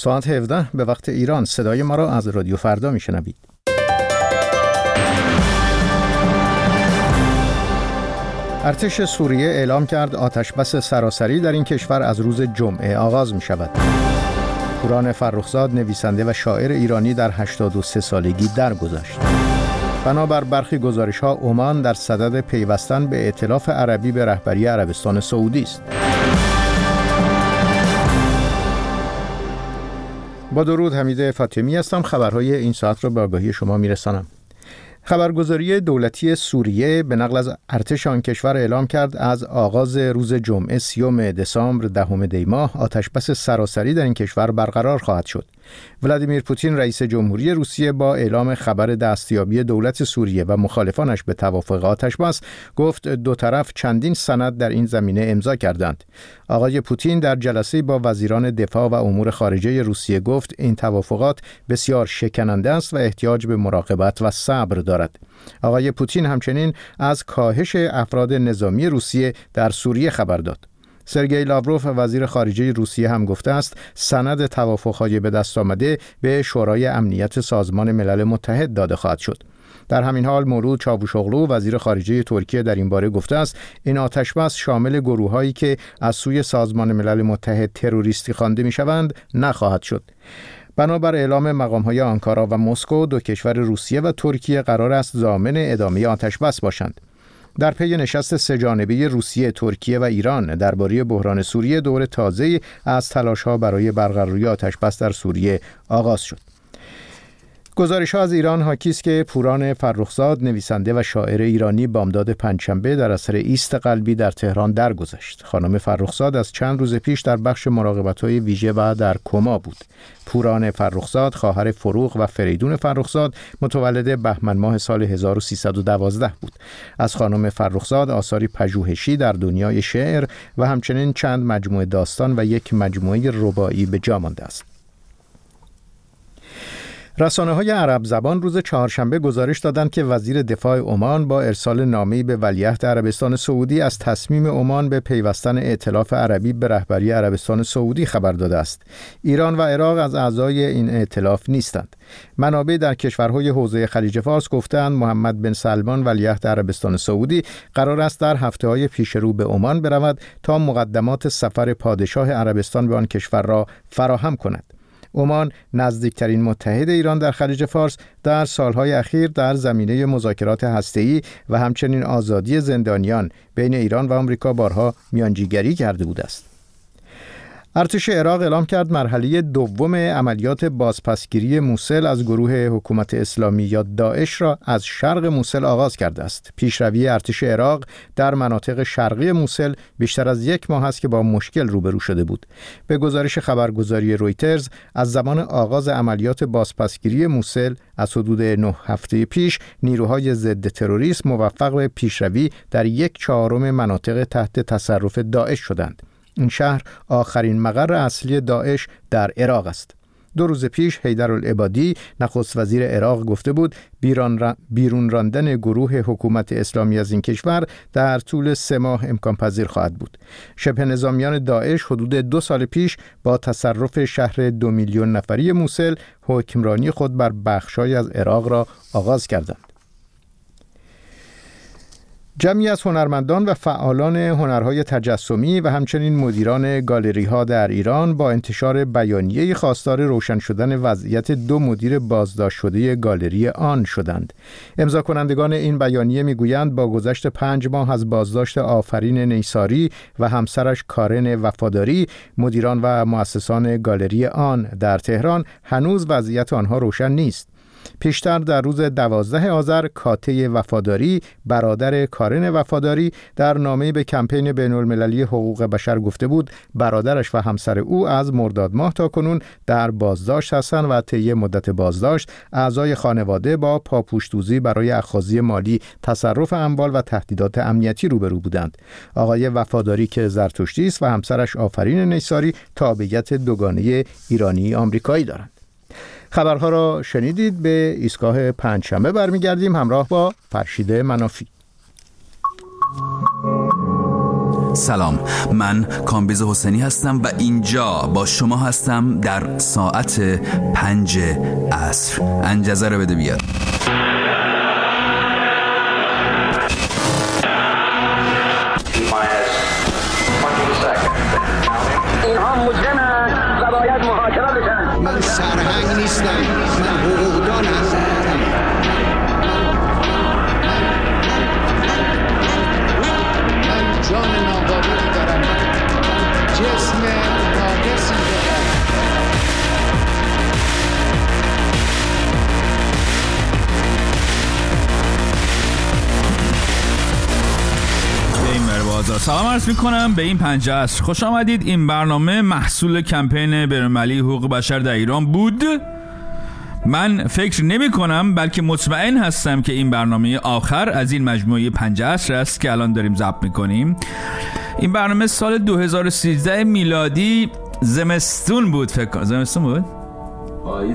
ساعت 17 به وقت ایران صدای ما را از رادیو فردا میشنوید. ارتش سوریه اعلام کرد آتش بس سراسری در این کشور از روز جمعه آغاز می شود. پوران فرخزاد نویسنده و شاعر ایرانی در 83 سالگی درگذشت. بنابر برخی گزارش ها عمان در صدد پیوستن به ائتلاف عربی به رهبری عربستان سعودی است. با درود حمید فاطمی هستم. خبرهای این ساعت را به آگاهی شما میرسانم. خبرگزاری دولتی سوریه به نقل از ارتش آن کشور اعلام کرد از آغاز روز جمعه سیوم دسامبر دهم دی ماه. آتشبس سراسری در این کشور برقرار خواهد شد. ولادیمیر پوتین رئیس جمهوری روسیه با اعلام خبر دستیابی دولت سوریه و مخالفانش به توافق آتشبس گفت دو طرف چندین سند در این زمینه امضا کردند. آقای پوتین در جلسه با وزیران دفاع و امور خارجه روسیه گفت این توافقات بسیار شکننده است و احتیاج به مراقبت و صبر دارد. آقای پوتین همچنین از کاهش افراد نظامی روسیه در سوریه خبر داد. سرگئی لاوروف وزیر خارجه روسیه هم گفته است سند توافقهای به دست آمده به شورای امنیت سازمان ملل متحد داده خواهد شد. در همین حال مولود چاوشوغلو وزیر خارجه ترکیه در این باره گفته است این آتشبس شامل گروههایی که از سوی سازمان ملل متحد تروریستی خوانده می‌شوند نخواهد شد. بنابر اعلام مقام های آنکارا و مسکو دو کشور روسیه و ترکیه قرار است زامن ادامه آتشبس باشند. در پی نشست سهجانبه روسیه، ترکیه و ایران درباره بحران سوریه دور تازه از تلاش‌ها برای برقراری آتشبس در سوریه آغاز شد. گزارش ها از ایران حاکی که پوران فرخزاد نویسنده و شاعر ایرانی بامداد پنجشنبه در اثر ایست قلبی در تهران درگذشت. خانم فرخزاد از چند روز پیش در بخش مراقبت های ویژه و در کما بود. پوران فرخزاد خواهر فروغ و فریدون فرخزاد متولد بهمن ماه سال 1312 بود. از خانم فرخزاد آثاری پژوهشی در دنیای شعر و همچنین چند مجموعه داستان و یک مجموعه ربایی به جا مانده است. رسانه های عرب زبان روز چهارشنبه گزارش دادند که وزیر دفاع عمان با ارسال نامه‌ای به ولیعهد عربستان سعودی از تصمیم عمان به پیوستن ائتلاف عربی به رهبری عربستان سعودی خبر داده است. ایران و عراق از اعضای این ائتلاف نیستند. منابع در کشورهای حوزه خلیج فارس گفتند محمد بن سلمان ولیعهد عربستان سعودی قرار است در هفته های پیش رو به عمان برود تا مقدمات سفر پادشاه عربستان به آن کشور را فراهم کند. عمان نزدیکترین متحد ایران در خلیج فارس در سالهای اخیر در زمینه مذاکرات هسته‌ای و همچنین آزادی زندانیان بین ایران و آمریکا بارها میانجیگری کرده بوده است. ارتش عراق اعلام کرد مرحله دوم عملیات بازپسگیری موسل از گروه حکومت اسلامی یا داعش را از شرق موسل آغاز کرده است. پیشروی ارتش عراق در مناطق شرقی موسل بیشتر از یک ماه است که با مشکل روبرو شده بود. به گزارش خبرگزاری رویترز از زمان آغاز عملیات بازپسگیری موسل از حدود نه هفته پیش نیروهای ضد تروریسم موفق به پیشروی در یک چهارم مناطق تحت تصرف داعش شدند. این شهر آخرین مقر اصلی داعش در عراق است. دو روز پیش حیدر العبادی نخست وزیر عراق گفته بود بیرون راندن گروه حکومت اسلامی از این کشور در طول سه ماه امکان پذیر خواهد بود. شبه نظامیان داعش حدود دو سال پیش با تصرف شهر دو میلیون نفری موسل حکمرانی خود بر بخشای از عراق را آغاز کردند. جمعی از هنرمندان و فعالان هنرهای تجسمی و همچنین مدیران گالری ها در ایران با انتشار بیانیه خواستار روشن شدن وضعیت دو مدیر بازداشت شده گالری آن شدند. امضا کنندگان این بیانیه می‌گویند با گذشت پنج ماه از بازداشت آفرین نیساری و همسرش کارن وفاداری مدیران و مؤسسان گالری آن در تهران هنوز وضعیت آنها روشن نیست. پیشتر در روز دوازده آذر کاته وفاداری برادر کارن وفاداری در نامه به کمپین بین المللی حقوق بشر گفته بود برادرش و همسر او از مرداد ماه تا کنون در بازداشت هستند و طی مدت بازداشت اعضای خانواده با پاپوشتوزی برای اخاذی مالی تصرف اموال و تهدیدات امنیتی روبرو بودند. آقای وفاداری که زرتشتی است و همسرش آفرین نیساری تابعیت دوگانه ایرانی آمریکایی دارند. خبرها را شنیدید به ایستگاه پنجشنبه برمیگردیم همراه با فرشیده منافی. سلام من کامبیز حسینی هستم و اینجا با شما هستم در ساعت پنج عصر. انجزه رو بده بیاد. اینها مجرمند و باید محاکمه بشن. من سرهنگ نیستم من حقوقدان هستم من جان نابابی دارم. جسم ناقصی دارم. سلام عرض می کنم به این پنجه عصر خوش آمدید. این برنامه محصول کمپین برنامه‌ای حقوق بشر در ایران بود. من فکر نمی کنم بلکه مطمئن هستم که این برنامه آخر از این مجموعه پنجه عصر است که الان داریم ضبط می کنیم این برنامه سال 2013 میلادی زمستون بود فکر کنم. زمستون بود؟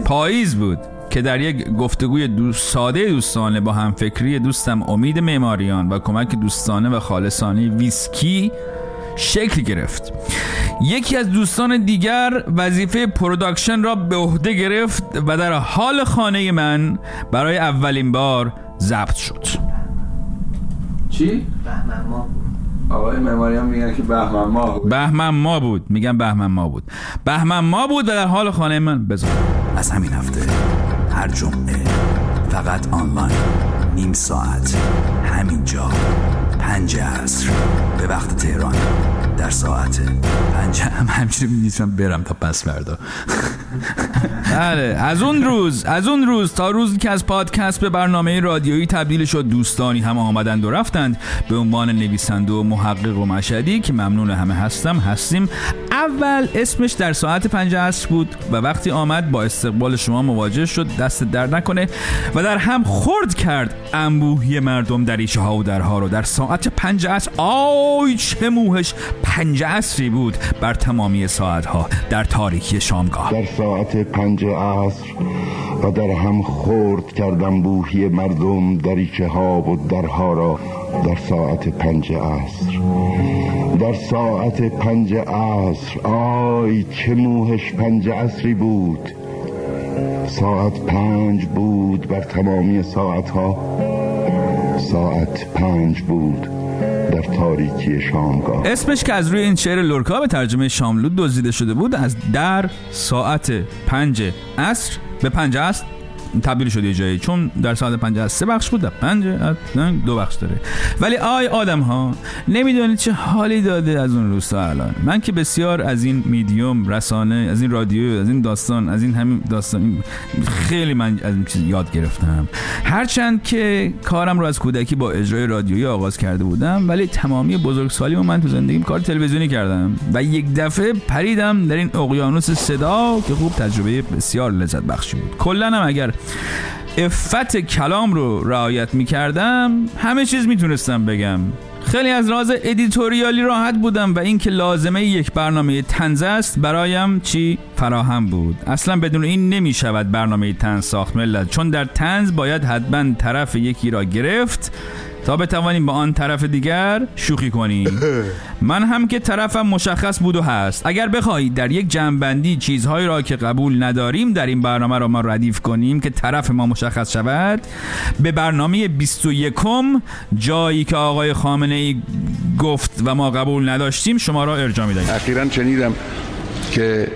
پاییز. بود که در یک گفتگوی دوست ساده دوستانه با همفکری دوستم امید معماریان و کمک دوستانه و خالصانه ویسکی شکل گرفت. یکی از دوستان دیگر وظیفه production را به عهده گرفت و در هال خانه من برای اولین بار ضبط شد. چی؟ آقای معماریان میگن که بهمن ماه بود. بهمن ماه بود. میگم بهمن ماه بود. بهمن ماه بود و در هال خانه من. بذار. از همین هفته هر جمعه فقط آنلاین نیم ساعت همینجا. پنج عصر به وقت تهران. در ساعت پنج. هم همچنین می‌تونم برم تا پس فردا بله از اون روز از اون روز تا روزی که از پادکست به برنامه رادیویی تبدیل شد دوستانی هم آمدند و رفتند. به عنوان نویسنده و محقق و مشهدی که ممنون همه هستم هستیم. اول اسمش در ساعت پنج عصر بود و وقتی آمد با استقبال شما مواجه شد دست در نکنه و در هم خورد کرد انبوهی مردم در ها و درها رو در ساعت پنج عصر آی چه موهش! پنج عصری بود بر تمامی ساعت ها در تاریکی شامگاه. در ساعت پنج عصر و در هم خورد کردم بوهی مردم دریچه ها و درها را در ساعت پنج عصر در ساعت پنج عصر آی چه موهش پنج عصری بود. ساعت پنج بود بر تمامی ساعت ها ساعت پنج بود. در تاریکی شامگاه. اسمش که از روی این شعر لورکا به ترجمه شاملو دزدیده شده بود از در ساعت پنج عصر به پنج عصر تبدیل شده یه جایی. چون در ساعت پنج از سه بخش بود در پنج از دو بخش داره. ولی آی آدم ها نمی‌دونید چه حالی داده از اون روستا الان. من که بسیار از این میدیوم رسانه از این رادیو از این داستان از این همین داستان خیلی من از این چیز یاد گرفتم. هرچند که کارم رو از کودکی با اجرای رادیویی آغاز کرده بودم ولی تمامی بزرگسالی من تو زندگیم کار تلویزیونی کردم و یک دفعه پریدم در این اقیانوس صدا که خوب تجربه بسیار لذت بخشی بود. کلا هم اگر افت کلام رو رعایت می کردم همه چیز می‌تونستم بگم. خیلی از راز ادیتوریالی راحت بودم و اینکه لازمه یک برنامه تنز است برایم چی؟ فراهم بود. اصلا بدون این نمی شود برنامه تنز ساخت ملت چون در تنز باید حتما طرف یکی را گرفت تا بتوانیم با آن طرف دیگر شوخی کنیم. من هم که طرفم مشخص بود و هست. اگر بخواهید در یک جنبندی چیزهایی را که قبول نداریم در این برنامه را ما ردیف کنیم که طرف ما مشخص شود به برنامه 21 جایی که آقای خامنه ای گفت و ما قبول نداشتیم شما را ارجاع می‌دهیم. اخیرا شنیدم که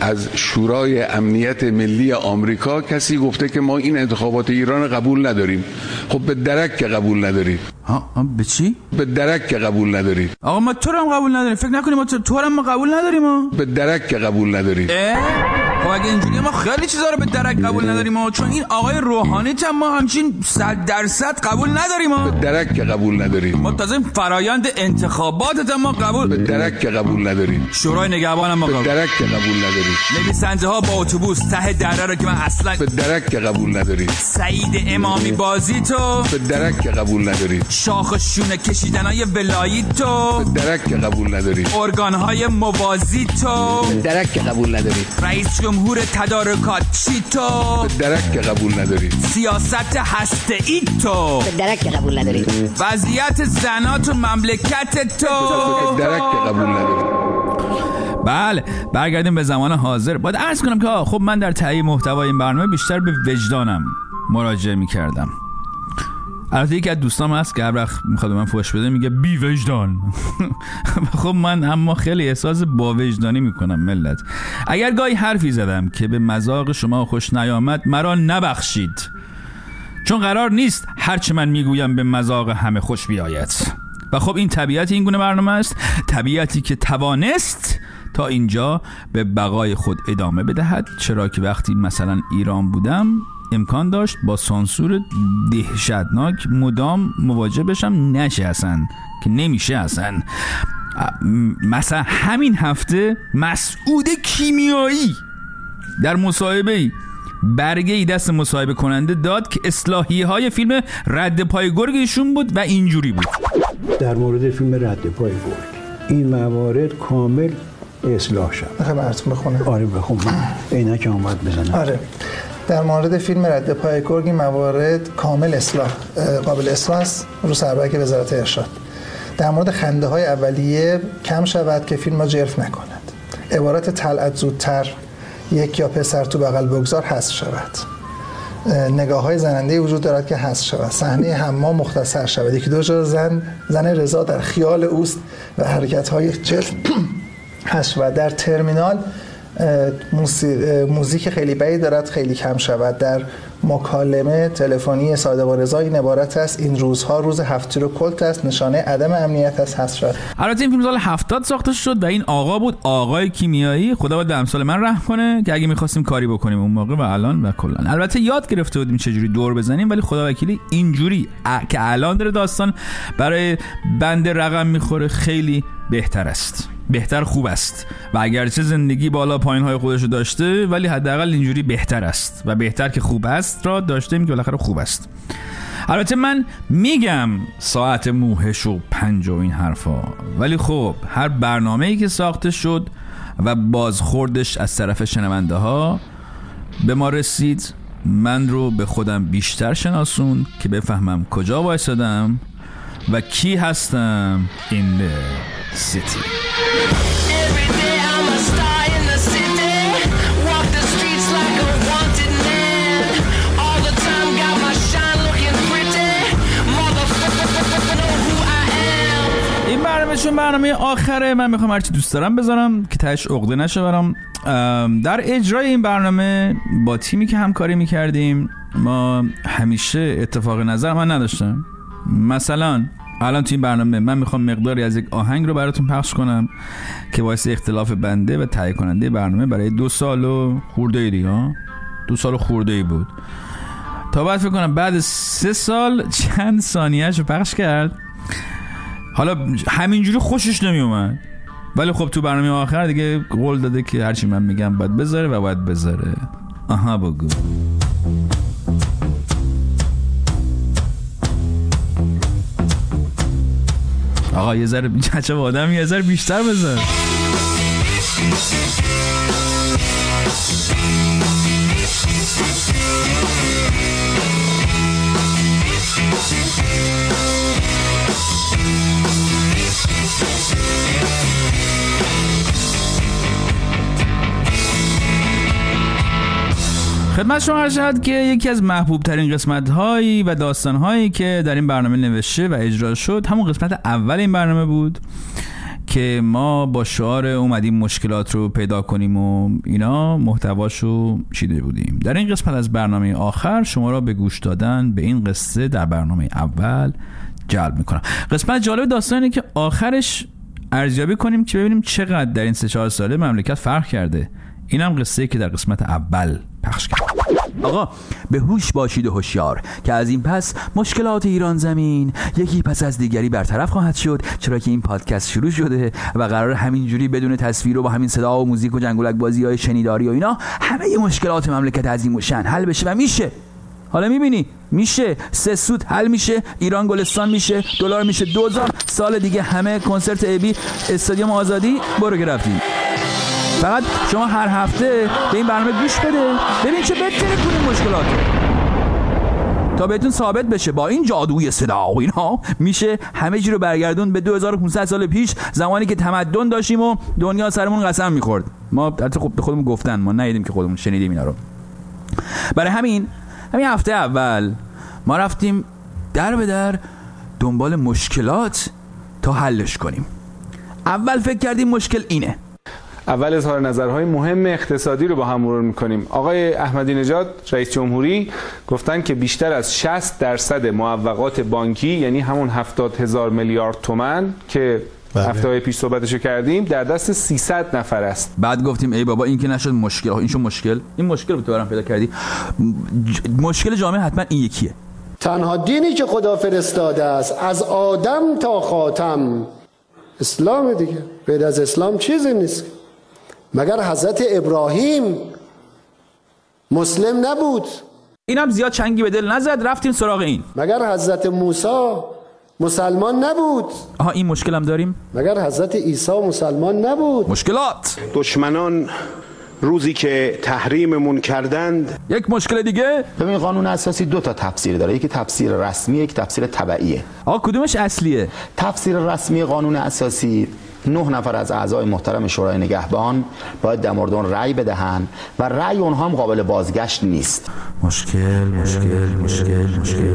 از شورای امنیت ملی آمریکا کسی گفته که ما این انتخابات ایران قبول نداریم. خب به درک که قبول ندارید ها ها، به چی؟ به درک که قبول ندارید آقا ما تو هم قبول نداریم. فکر نکنیم ما تو هم ما قبول نداریم؟ به درک که قبول ندارید اه؟ خب اگه اینجوری ما خیلی چیزا رو به درک قبول نداریم. ما چون این آقای روحانی هم ما همچین صد درصد قبول نداریم. ما به درک که قبول ندارید ما تازه این فرایند انتخاباتت هم ما به قبول درک که قبول ندارید شورای نگهبان ما به قبول. درک که قبول ندارید نویسنده ها با اتوبوس ته دره رو که من اصلا به درک که قبول ندارید سعید امامی بازی تو. به درک که قبول ندارید شاخ شونه کشیدن های ولایی تو. درک که قبول نداری. ارگان های موازی تو. درک که قبول نداری. رئیس جمهور تدارکات چی تو؟ درک که قبول نداری. سیاست هسته ای تو. درک که قبول نداری. وضعیت زنات و مملکت تو. درک که قبول نداری. بله برگردیم به زمان حاضر. باید عرض کنم که خب من در تهیه محتوای این برنامه بیشتر به وجدانم مراجعه می‌کردم. البته یکی از دوستام هست که هر وقت می‌خواد من فوش بده میگه بی وجدان. خب من اما خیلی احساس با وجدانی می‌کنم ملت. اگر گاهی حرفی زدم که به مذاق شما خوش نیامد مرا نبخشید. چون قرار نیست هرچه من می‌گویم به مذاق همه خوش بیاید. و خب این طبیعت این گونه برنامه است. طبیعتی که توانست تا اینجا به بقای خود ادامه بدهد. چرا که وقتی مثلا ایران بودم امکان داشت با سانسور دهشتناک مدام مواجه بشم. نشه اصلا که نمیشه اصلا. مثلا همین هفته مسعود کیمیایی در مصاحبه برگه ای دست مصاحبه کننده داد که اصلاحیه های فیلم رد پای گرگ ایشون بود و اینجوری بود. در مورد فیلم رد پای گرگ این موارد کامل اصلاح شد. می‌خوای براتون بخونم. آره بخون. عینک آمد بزنم. آره. در مورد فیلم رد پای گرگ این موارد کامل اصلاح قابل اصلاح است رو سربرگ وزارت ارشاد. در مورد خنده های اولیه کم شود که فیلم را جرف نکند. عبارت طلعت زودتر یک یا پسر تو بغل بگذار حذف شود. نگاه های زننده وجود دارد که حذف شود. صحنه حمام مختصر شود. یکی دو جا زن زن رضا در خیال اوست و حرکت های جلد حذف شود در ترمینال موزیک خیلی بدی دارد خیلی کم شود. در مکالمه تلفنی صادق و رضا این عبارت است این روزها روز هفتی رو کلت است نشانه عدم امنیت است حذف شد. البته این فیلم سال 70 ساخته شد و این آقا بود آقای کیمیایی. خدا باید به امثال من رحم کنه که اگه می‌خواستیم کاری بکنیم اون موقع و الان و کلا. البته یاد گرفته بودیم چجوری دور بزنیم ولی خدا وکیلی اینجوری ا- که الان داره داستان برای بنده رقم می‌خوره خیلی بهتر است. بهتر خوب است و اگرچه زندگی بالا پایین های خودشو داشته ولی حداقل اینجوری بهتر است و بهتر که خوب است را داشته که بالاخره خوب است. البته من میگم ساعت موهش و پنج و این حرفا ولی خب هر برنامه ای که ساخته شد و بازخوردش از طرف شنونده ها به ما رسید. من رو به خودم بیشتر شناسون که بفهمم کجا وایسادم و کی هستم. in the city Every day I'm a star in the city. Walk the streets like a wanted man. All the time got my shine looking pretty. Motherfucker know who I am. این برنامه چون برنامه آخره من می‌خوام هرچی دوست دارم بذارم که تهش عقده نشه برام ام، در اجرای این برنامه با تیمی که همکاری می‌کردیم ما همیشه اتفاق نظر من نداشتم مثلا الان تو این برنامه من می‌خوام مقداری از یک آهنگ رو براتون پخش کنم که باعث اختلاف بنده و تهیه کننده برنامه برای دو سال و خورده دیگه؟ دو سال خورده ای بود. تا بعد فکر کنم بعد سه سال چند ثانیهش رو پخش کرد. حالا همینجوری خوشش نمیومد ولی خب تو برنامه آخر دیگه قول داده که هرچی من میگم باید بذاره و باید بذاره. آها بگو. آقا یه ذره آدم یه ذره بیشتر بذار خدمت شما عرض که یکی از محبوب ترین قسمت هایی و داستان هایی که در این برنامه نوشته و اجرا شد همون قسمت اول این برنامه بود که ما با شعار اومدیم مشکلات رو پیدا کنیم و اینا محتواشو چیده بودیم. در این قسمت از برنامه آخر شما را به گوش دادن به این قصه در برنامه اول جلب می‌کنم. قسمت جالب داستان اینه که آخرش ارزیابی کنیم که ببینیم چقدر در این سه چهار ساله مملکت فرق کرده. این هم قصه که در قسمت اول پخش کرد. آقا به هوش باشید و هوشیار که از این پس مشکلات ایران زمین یکی پس از دیگری برطرف خواهد شد چرا که این پادکست شروع شده و قرار همینجوری بدون تصویر و با همین صدا و موزیک و جنگولک بازی های شنیداری و اینا همه مشکلات مملکت عظیم و حل بشه و میشه. حالا می‌بینی؟ میشه. سه سود حل میشه. ایران گلستان میشه. دلار میشه. دوزار سال دیگه همه کنسرت ابی استادیوم آزادی. برو که رفتیم فقط شما هر هفته به این برنامه گوش بده. ببین چه بهتره کنیم مشکلات. تا بهتون ثابت بشه با این جادوی صدا و اینها میشه همه چی رو برگردون به 2500 سال پیش زمانی که تمدن داشتیم و دنیا سرمون قسم می‌خورد. ما حتی خب به خودمون گفتن ما ندیدیم که خودمون شنیدیم اینا رو. برای همین همین هفته اول ما رفتیم در به در دنبال مشکلات تا حلش کنیم. اول فکر کردیم مشکل اینه. اول اظهار نظرهای مهم اقتصادی رو با هم مرور می‌کنیم. آقای احمدی نژاد رئیس جمهوری گفتن که بیشتر از 60 درصد معوقات بانکی یعنی همون 70 هزار میلیارد تومن که هفته های پیش صحبتشو کردیم در دست 300 نفر است. بعد گفتیم ای بابا این که نشد مشکل. این شو مشکل. این مشکل بود تو برام پیدا کردی. مشکل جامعه حتما این یکیه. تنها دینی که خدا فرستاده است از آدم تا خاتم. اسلام دیگه. غیر از اسلام چیزی نیست. مگر حضرت ابراهیم مسلم نبود؟ اینم زیاد چنگی به دل نزد رفتیم سراغ این. مگر حضرت موسی مسلمان نبود؟ آها این مشکل هم داریم. مگر حضرت عیسی مسلمان نبود؟ مشکلات. دشمنان روزی که تحریممون کردند یک مشکل دیگه؟ ببین قانون اساسی دو تا تفسیر داره. یکی تفسیر رسمی یک تفسیر تبعیه آقا کدومش اصلیه؟ تفسیر رسمی قانون اساسی نه نفر از اعضای محترم شورای نگهبان باید در مورد اون رأی بدهند و رأی اونها هم قابل بازگشت نیست. مشکل مشکل مشکل مشکل.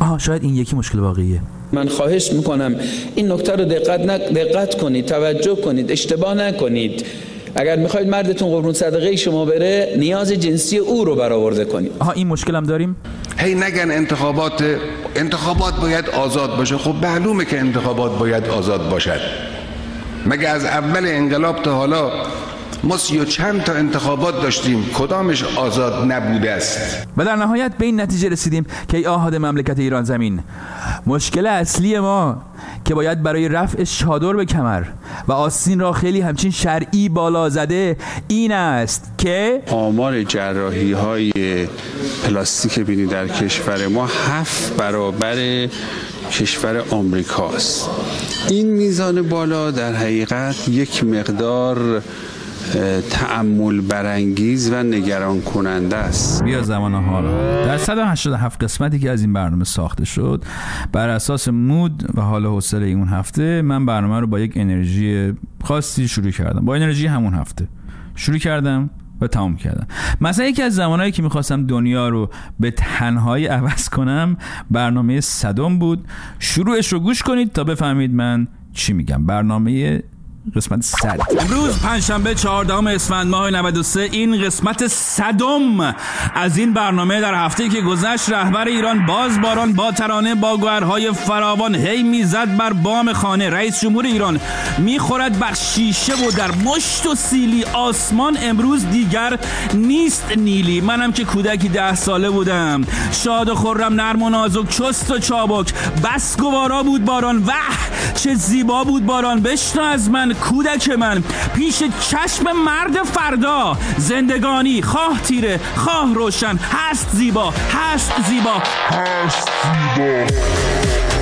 آها شاید این یکی مشکل واقعیه. من خواهش می‌کنم این نکته رو دقت, نک- دقت کنید توجه کنید اشتباه نکنید. اگر می‌خواید مردتون قربون صدقه شما بره نیاز جنسی او رو برآورده کنید. آها این مشکل هم داریم؟ هی نگن انتخابات انتخابات باید آزاد باشه. خب معلومه که انتخابات باید آزاد باشد. مگه از اول انقلاب تا حالا ما سی و چند تا انتخابات داشتیم. کدامش آزاد نبوده است؟ و در نهایت به این نتیجه رسیدیم که ای آهاد مملکت ایران زمین. مشکل اصلی ما که باید برای رفع چادر به کمر و آستین را خیلی همچین شرعی بالا زده این است که آمار جراحی های پلاستیک بینی در کشور ما هفت برابر کشور آمریکاست. این میزان بالا در حقیقت یک مقدار اه، تأمل برانگیز و نگران کننده است. بیا زمان حالا. در 187 قسمتی که از این برنامه ساخته شد بر اساس مود و حال حوصله اون هفته من برنامه رو با یک انرژی خاصی شروع کردم. با انرژی همون هفته. شروع کردم و تمام کردم. مثلا یکی از زمانهایی که می‌خواستم دنیا رو به تنهایی عوض کنم برنامه صدم بود. شروعش رو گوش کنید تا بفهمید من چی میگم. برنامه قسمت صد. امروز پنجشنبه 14 اسفند ماه 93 این قسمت صدم از این برنامه در هفته که گذشت رهبر ایران باز باران با ترانه با گوهرهای فراوان هی می‌زد بر بام خانه. رئیس جمهور ایران می‌خورد بر شیشه و در مشت و سیلی. آسمان امروز دیگر نیست نیلی. منم که کودکی ده ساله بودم. شاد و خرم نرم و نازک چست و چابک. بس گوارا بود باران. وح چه زیبا بود باران. بشنو از من کودک من پیش چشم مرد فردا. زندگانی خواه تیره خواه روشن. هست زیبا هست زیبا. هست زیبا.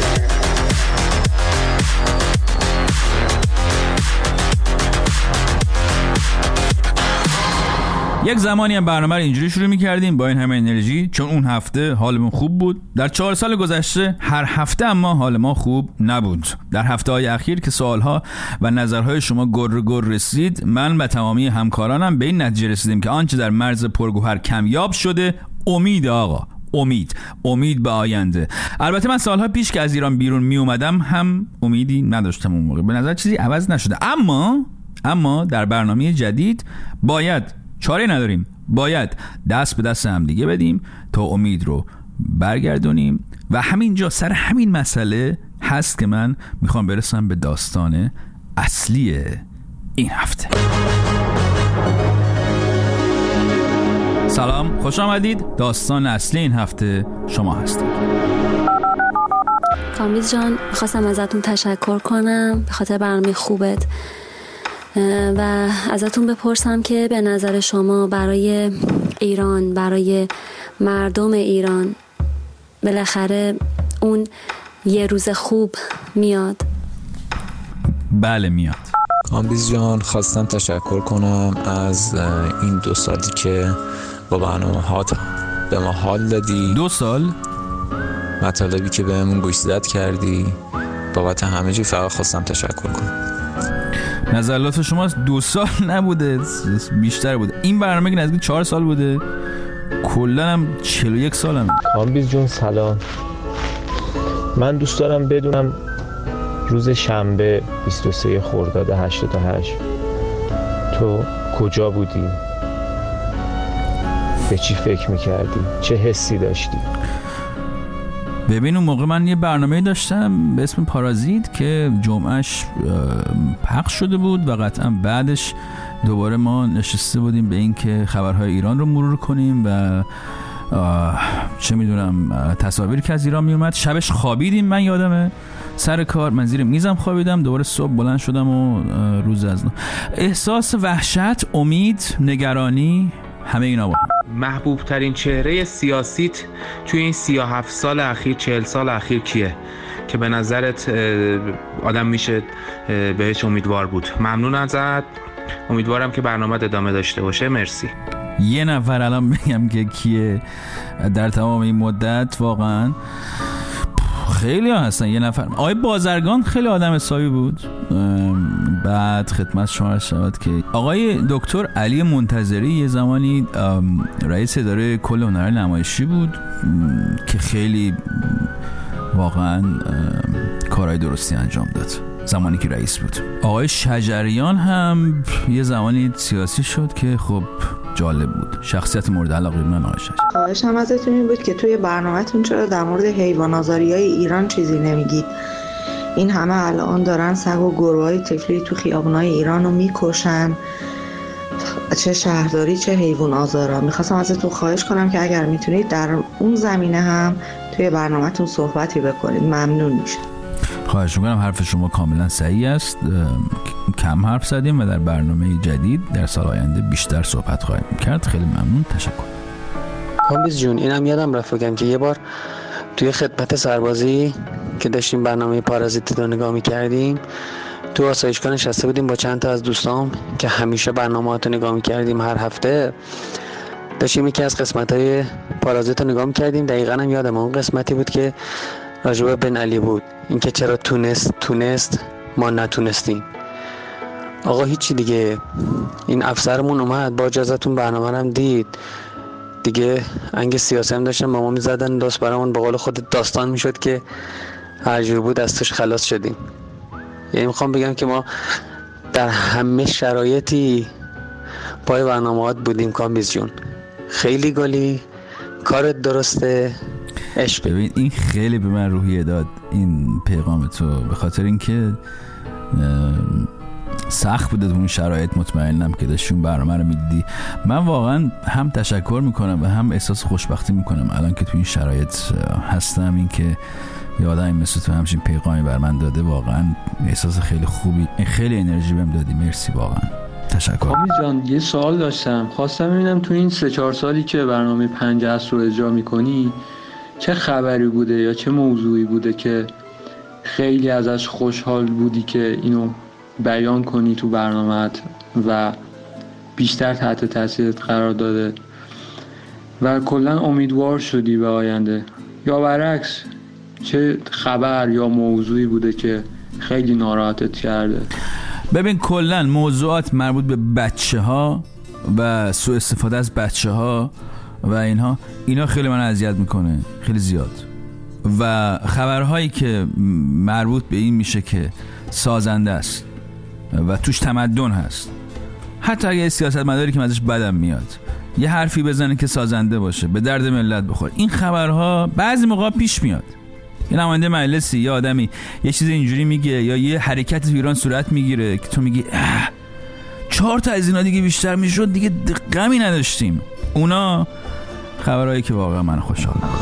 یک زمانی هم برنامه رو اینجوری شروع می‌کردیم با این همه انرژی چون اون هفته حالمون خوب بود. در چهار سال گذشته هر هفته اما حال ما خوب نبود. در هفته های اخیر که سوالها و نظرهای شما گر گر رسید من و تمامی همکارانم به این نتیجه رسیدیم که آنچه در مرز پرگوهر کمیاب شده امید آقا امید امید به آینده. البته من سالها پیش که از ایران بیرون می اومدم هم امیدی نداشتم اون موقع. به نظر چیزی عوض نشده. اما اما در برنامه جدید باید چاره نداریم. باید دست به دست هم دیگه بدیم تا امید رو برگردونیم. و همینجا سر همین مسئله هست که من می‌خوام برسم به داستان اصلی این هفته. سلام خوش آمدید. داستان اصلی این هفته شما هستید. کامیز جان می‌خواستم ازتون تشکر کنم. به خاطر برنامه خوبت. و ازتون بپرسم که به نظر شما برای ایران برای مردم ایران بالاخره اون یه روز خوب میاد؟ بله میاد. کامبیز جان خواستم تشکر کنم از این دو سالی که با برنامه هات به ما حال دادی. دو سال؟ مطالبی که بهمون گوشزد کردی. بابت همه چی فقط خواستم تشکر کنم. نظرات شما دو سال نبوده بیشتر بوده این برنامه که نزدیک چهار سال بوده کلا هم 41 سالم کامبیز جون سلام من دوست دارم بدونم روز شنبه 23 خرداد 88 تو کجا بودی؟ به چی فکر می‌کردی؟ چه حسی داشتی؟ ببین اون موقع من یه برنامه داشتم به اسم پارازیت که جمعهش اه، پخش شده بود و قطعا بعدش دوباره ما نشسته بودیم به اینکه خبرهای ایران رو مرور کنیم و چه می‌دونم اه، تصاویری که از ایران میومد شبش خوابیدیم من یادمه. سر کار من زیر میزم خوابیدم. دوباره صبح بلند شدم و روز از احساس وحشت امید نگرانی همه اینا هم. محبوب ترین چهره سیاسیت توی این 37 سال اخیر 40 سال اخیر کیه؟ که به نظرت آدم میشه بهش امیدوار بود. ممنون ازت. امیدوارم که برنامه ادامه داشته باشه. مرسی. یه نفر الان بگم که کیه. در تمام این مدت واقعا خیلی هستن. یه نفر آقای بازرگان خیلی آدم حسابی بود. بعد خدمت شما شود که آقای دکتر علی منتظری یه زمانی رئیس اداره کل هنر نمایشی بود که خیلی واقعا کارهای درستی انجام داد. زمانی که رئیس بود. آقای شجریان هم یه زمانی سیاسی شد که خب جالب بود. شخصیت مورد علاقه من آقای شجریان. خواهشم ازتون این بود که توی برنامهتون چرا در مورد حیوان های ایران چیزی نمیگید؟ این همه الان دارن سگ و گربه های تفلی تو خیابونای ایران رو می‌کشن. چه شهرداری چه حیوان آزارا. می‌خواستم ازتون خواهش کنم که اگر می‌تونید در اون زمینه هم توی برنامهتون صحبتی بکنید. ممنون میشه خواهش می‌کنم. حرف شما کاملا صحیح است. کم حرف زدیم و در برنامه جدید در سال آینده بیشتر صحبت خواهیم کرد. خیلی ممنون. تشکر. کامبیز جون اینم یادم رفت بگم که یه بار توی خدمت سربازی که داشتیم برنامه پارازیت رو نگاه می‌کردیم تو آسایشگاه نشسته بودیم با چند تا از دوستام که همیشه برنامه رو نگاه می‌کردیم هر هفته. داشتیم یکی از قسمت های پارازیت رو نگاه می‌کردیم. دقیقا هم یادم اون قسمتی بود که راجبه بن علی بود. اینکه چرا تونست تونست ما نتونستیم. آقا هیچی دیگه. این افسرمون اومد با اجازتون برنامه هم دید. دیگه انگ سیاسی هم داشتن با ما می‌زدن داست برامون به قول خود داستان می‌شد که هر جور بود از توش خلاص شدیم. یعنی می‌خوام بگم که ما در همه شرایطی پای برنامهات بودیم کامبیز جون. خیلی گلی کارت درسته عشق. ببین این خیلی به من روحیه داد این پیغام تو. به خاطر اینکه سخت بوده اون شرایط مطمئنم که داشتی اون برنامه رو می‌دیدی. من واقعا هم تشکر می‌کنم و هم احساس خوشبختی می‌کنم الان که تو این شرایط هستم. اینکه آدمی مثل تو همچین پیغامی بر من داده واقعا احساس خیلی خوبی خیلی انرژی بهم دادی. مرسی واقعا. تشکر. جان یه سوال داشتم. خواستم ببینم تو این سه چهار سالی که برنامه پنج اصر رو اجرا می‌کنی چه خبری بوده یا چه موضوعی بوده که خیلی ازش خوشحال بودی که اینو بیان کنی تو برنامهت و بیشتر تحت تاثیرت قرار داده؟ و کلا امیدوار شدی به آینده. یا برعکس چه خبر یا موضوعی بوده که خیلی ناراحتت کرده؟ ببین کلا موضوعات مربوط به بچه ها و سوء استفاده از بچه ها و اینها اینا خیلی من اذیت می‌کنه خیلی زیاد. و خبرهایی که مربوط به این میشه که سازنده است و توش تمدن هست. حتی اگه سیاست مداری که ازش بدم میاد یه حرفی بزنه که سازنده باشه به درد ملت بخور این خبرها بعضی موقع پیش میاد. یه نماینده مجلسی یا آدمی. یه چیز اینجوری میگه یا یه حرکت تو ایران صورت می‌گیره که تو میگی چهار تا از اینا دیگه بیشتر می‌شد دیگه غمی نداشتیم. اونا خبرهایی که واقعا من خوشحال می‌کنه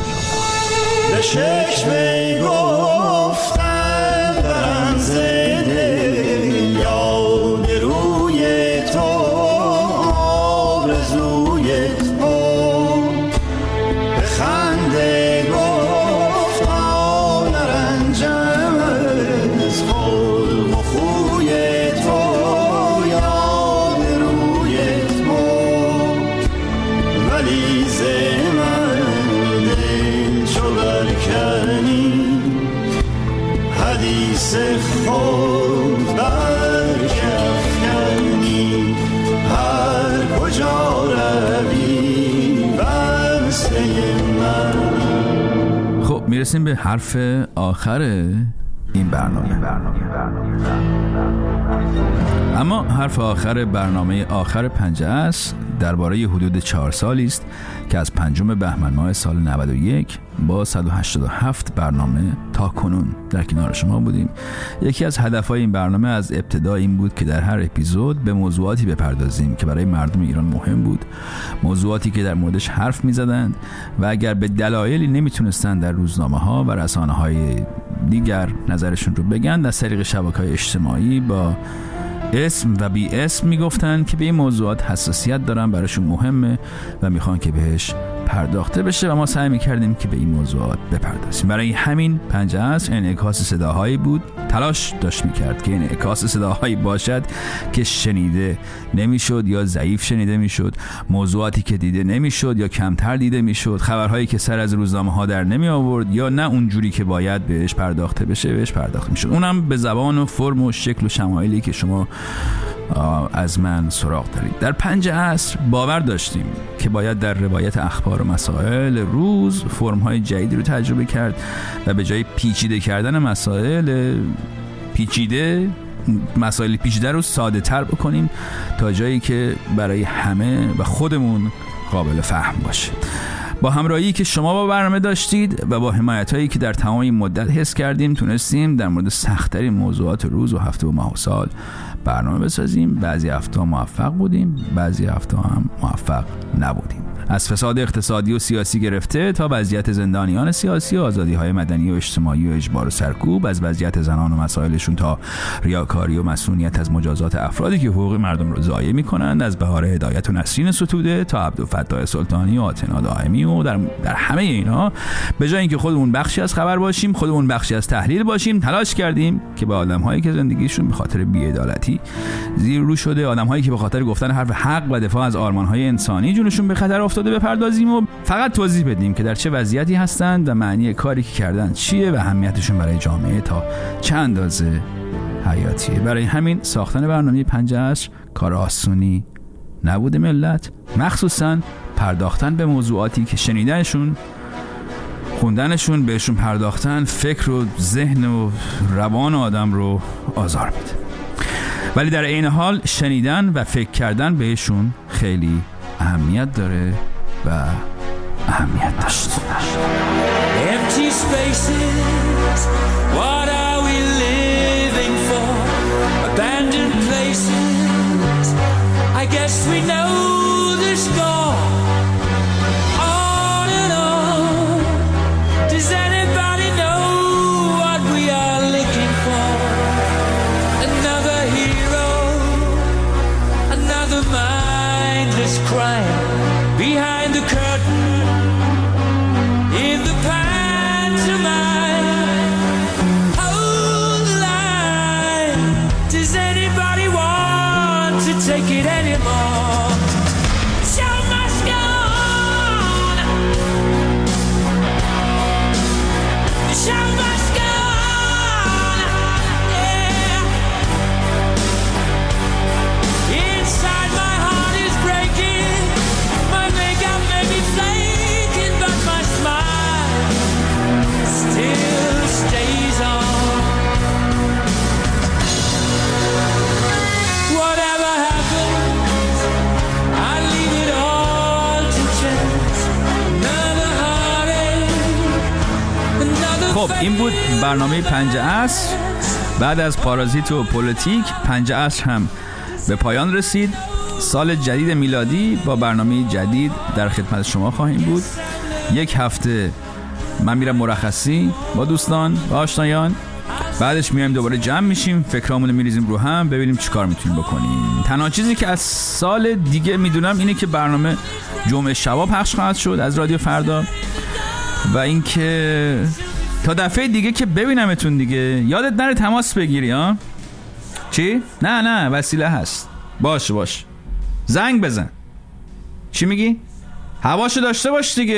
می‌رسیم به حرف آخر این برنامه. اما حرف آخر برنامه آخر پنجه است. درباره حدود چهار سالی است. که از پنجم بهمن ماه سال 91 با 187 برنامه تا کنون در کنار شما بودیم. یکی از هدفهای این برنامه از ابتدا این بود که در هر اپیزود به موضوعاتی بپردازیم که برای مردم ایران مهم بود. موضوعاتی که در موردش حرف می زدند و اگر به دلایلی نمی‌تونستند در روزنامه ها و رسانه های دیگر نظرشون رو بگن از طریق شبکه های اجتماعی با اسم و بی اسم می‌گفتن که به این موضوعات حساسیت دارن براشون مهمه و می‌خوان که بهش پرداخته بشه و ما سعی می‌کردیم که به این موضوعات بپردازیم. برای همین پنجه اصر انعکاس صداهایی بود. تلاش داشت می‌کرد که انعکاس صداهایی باشد که شنیده نمی‌شد یا ضعیف شنیده می‌شد موضوعاتی که دیده نمی‌شد یا کمتر دیده می‌شد خبرهایی که سر از روزنامه ها در نمی آورد یا نه اونجوری که باید بهش پرداخته بشه بهش پرداخته می‌شد. اونم به زبان و فرم و شکل و شمایلی که شما از من سراغ دارید. در پنج عصر باور داشتیم که باید در روایت اخبار و مسائل روز فرم های جدیدی رو تجربه کرد و به جای پیچیده کردن مسائل پیچیده مسائل پیچیده رو ساده تر بکنیم تا جایی که برای همه و خودمون قابل فهم باشه. با همراهی که شما با برنامه داشتید و با حمایت هایی که در تمام این مدت حس کردیم تونستیم در مورد سختترین موضوعات روز و هفته و ماه و سال برنامه بسازیم. بعضی هفته موفق بودیم بعضی هفته هم موفق نبودیم. از فساد اقتصادی و سیاسی گرفته تا وضعیت زندانیان سیاسی و آزادی های مدنی و اجتماعی و اجبار و سرکوب از وضعیت زنان و مسائلشون تا ریاکاری و مسئولیت از مجازات افرادی که حقوق مردم رو ضایع می‌کنند از بهار هدایت و نسرین ستوده تا عبدالفتاح سلطانی و آتنا دائمی و در, در همه اینا. به جای اینکه خودمون بخشی از خبر باشیم خودمون بخشی از تحلیل باشیم تلاش کردیم که به آدمهایی که زندگیشون به خاطر بی‌عدالتی زیر رو شده آدمهایی که به خاطر گفتن حرف حق و دفاع از آرمانهای انسانی جونشون به خطر افتاده بپردازیم و فقط توضیح بدیم که در چه وضعیتی هستند و معنی کاری که کردن چیه و اهمیتشون برای جامعه تا چه اندازه حیاتیه. برای همین ساختن برنامه پنج عصر کار آسونی نبوده ملت. مخصوصا پرداختن به موضوعاتی که شنیدنشون خوندنشون بهشون پرداختن فکر و ذهن و روان آدم رو آزار میده. ولی در عین حال شنیدن و فکر کردن بهشون خیلی اهمیت داره و اهمیت داشت Empty spaces, what are we living for? Abandoned places, I guess we know خب این بود برنامه پنج عصر. بعد از پارازیت و پلیتیک پنج عصر هم به پایان رسید. سال جدید میلادی با برنامه جدید در خدمت شما خواهیم بود. یک هفته من میرم مرخصی با دوستان و آشنایان. بعدش میایم دوباره جمع میشیم فکرامونو میریزیم رو هم ببینیم چیکار می‌تونیم بکنیم. تنها چیزی که از سال دیگه می‌دونم اینه که برنامه جمعه شبا پخش خواهد شد از رادیو فردا و اینکه تا دفعه دیگه که ببینمتون دیگه. یادت نره تماس بگیری ها؟ چی؟ نه نه وسیله هست. باش باش زنگ بزن. چی میگی؟ هواشو داشته باش دیگه.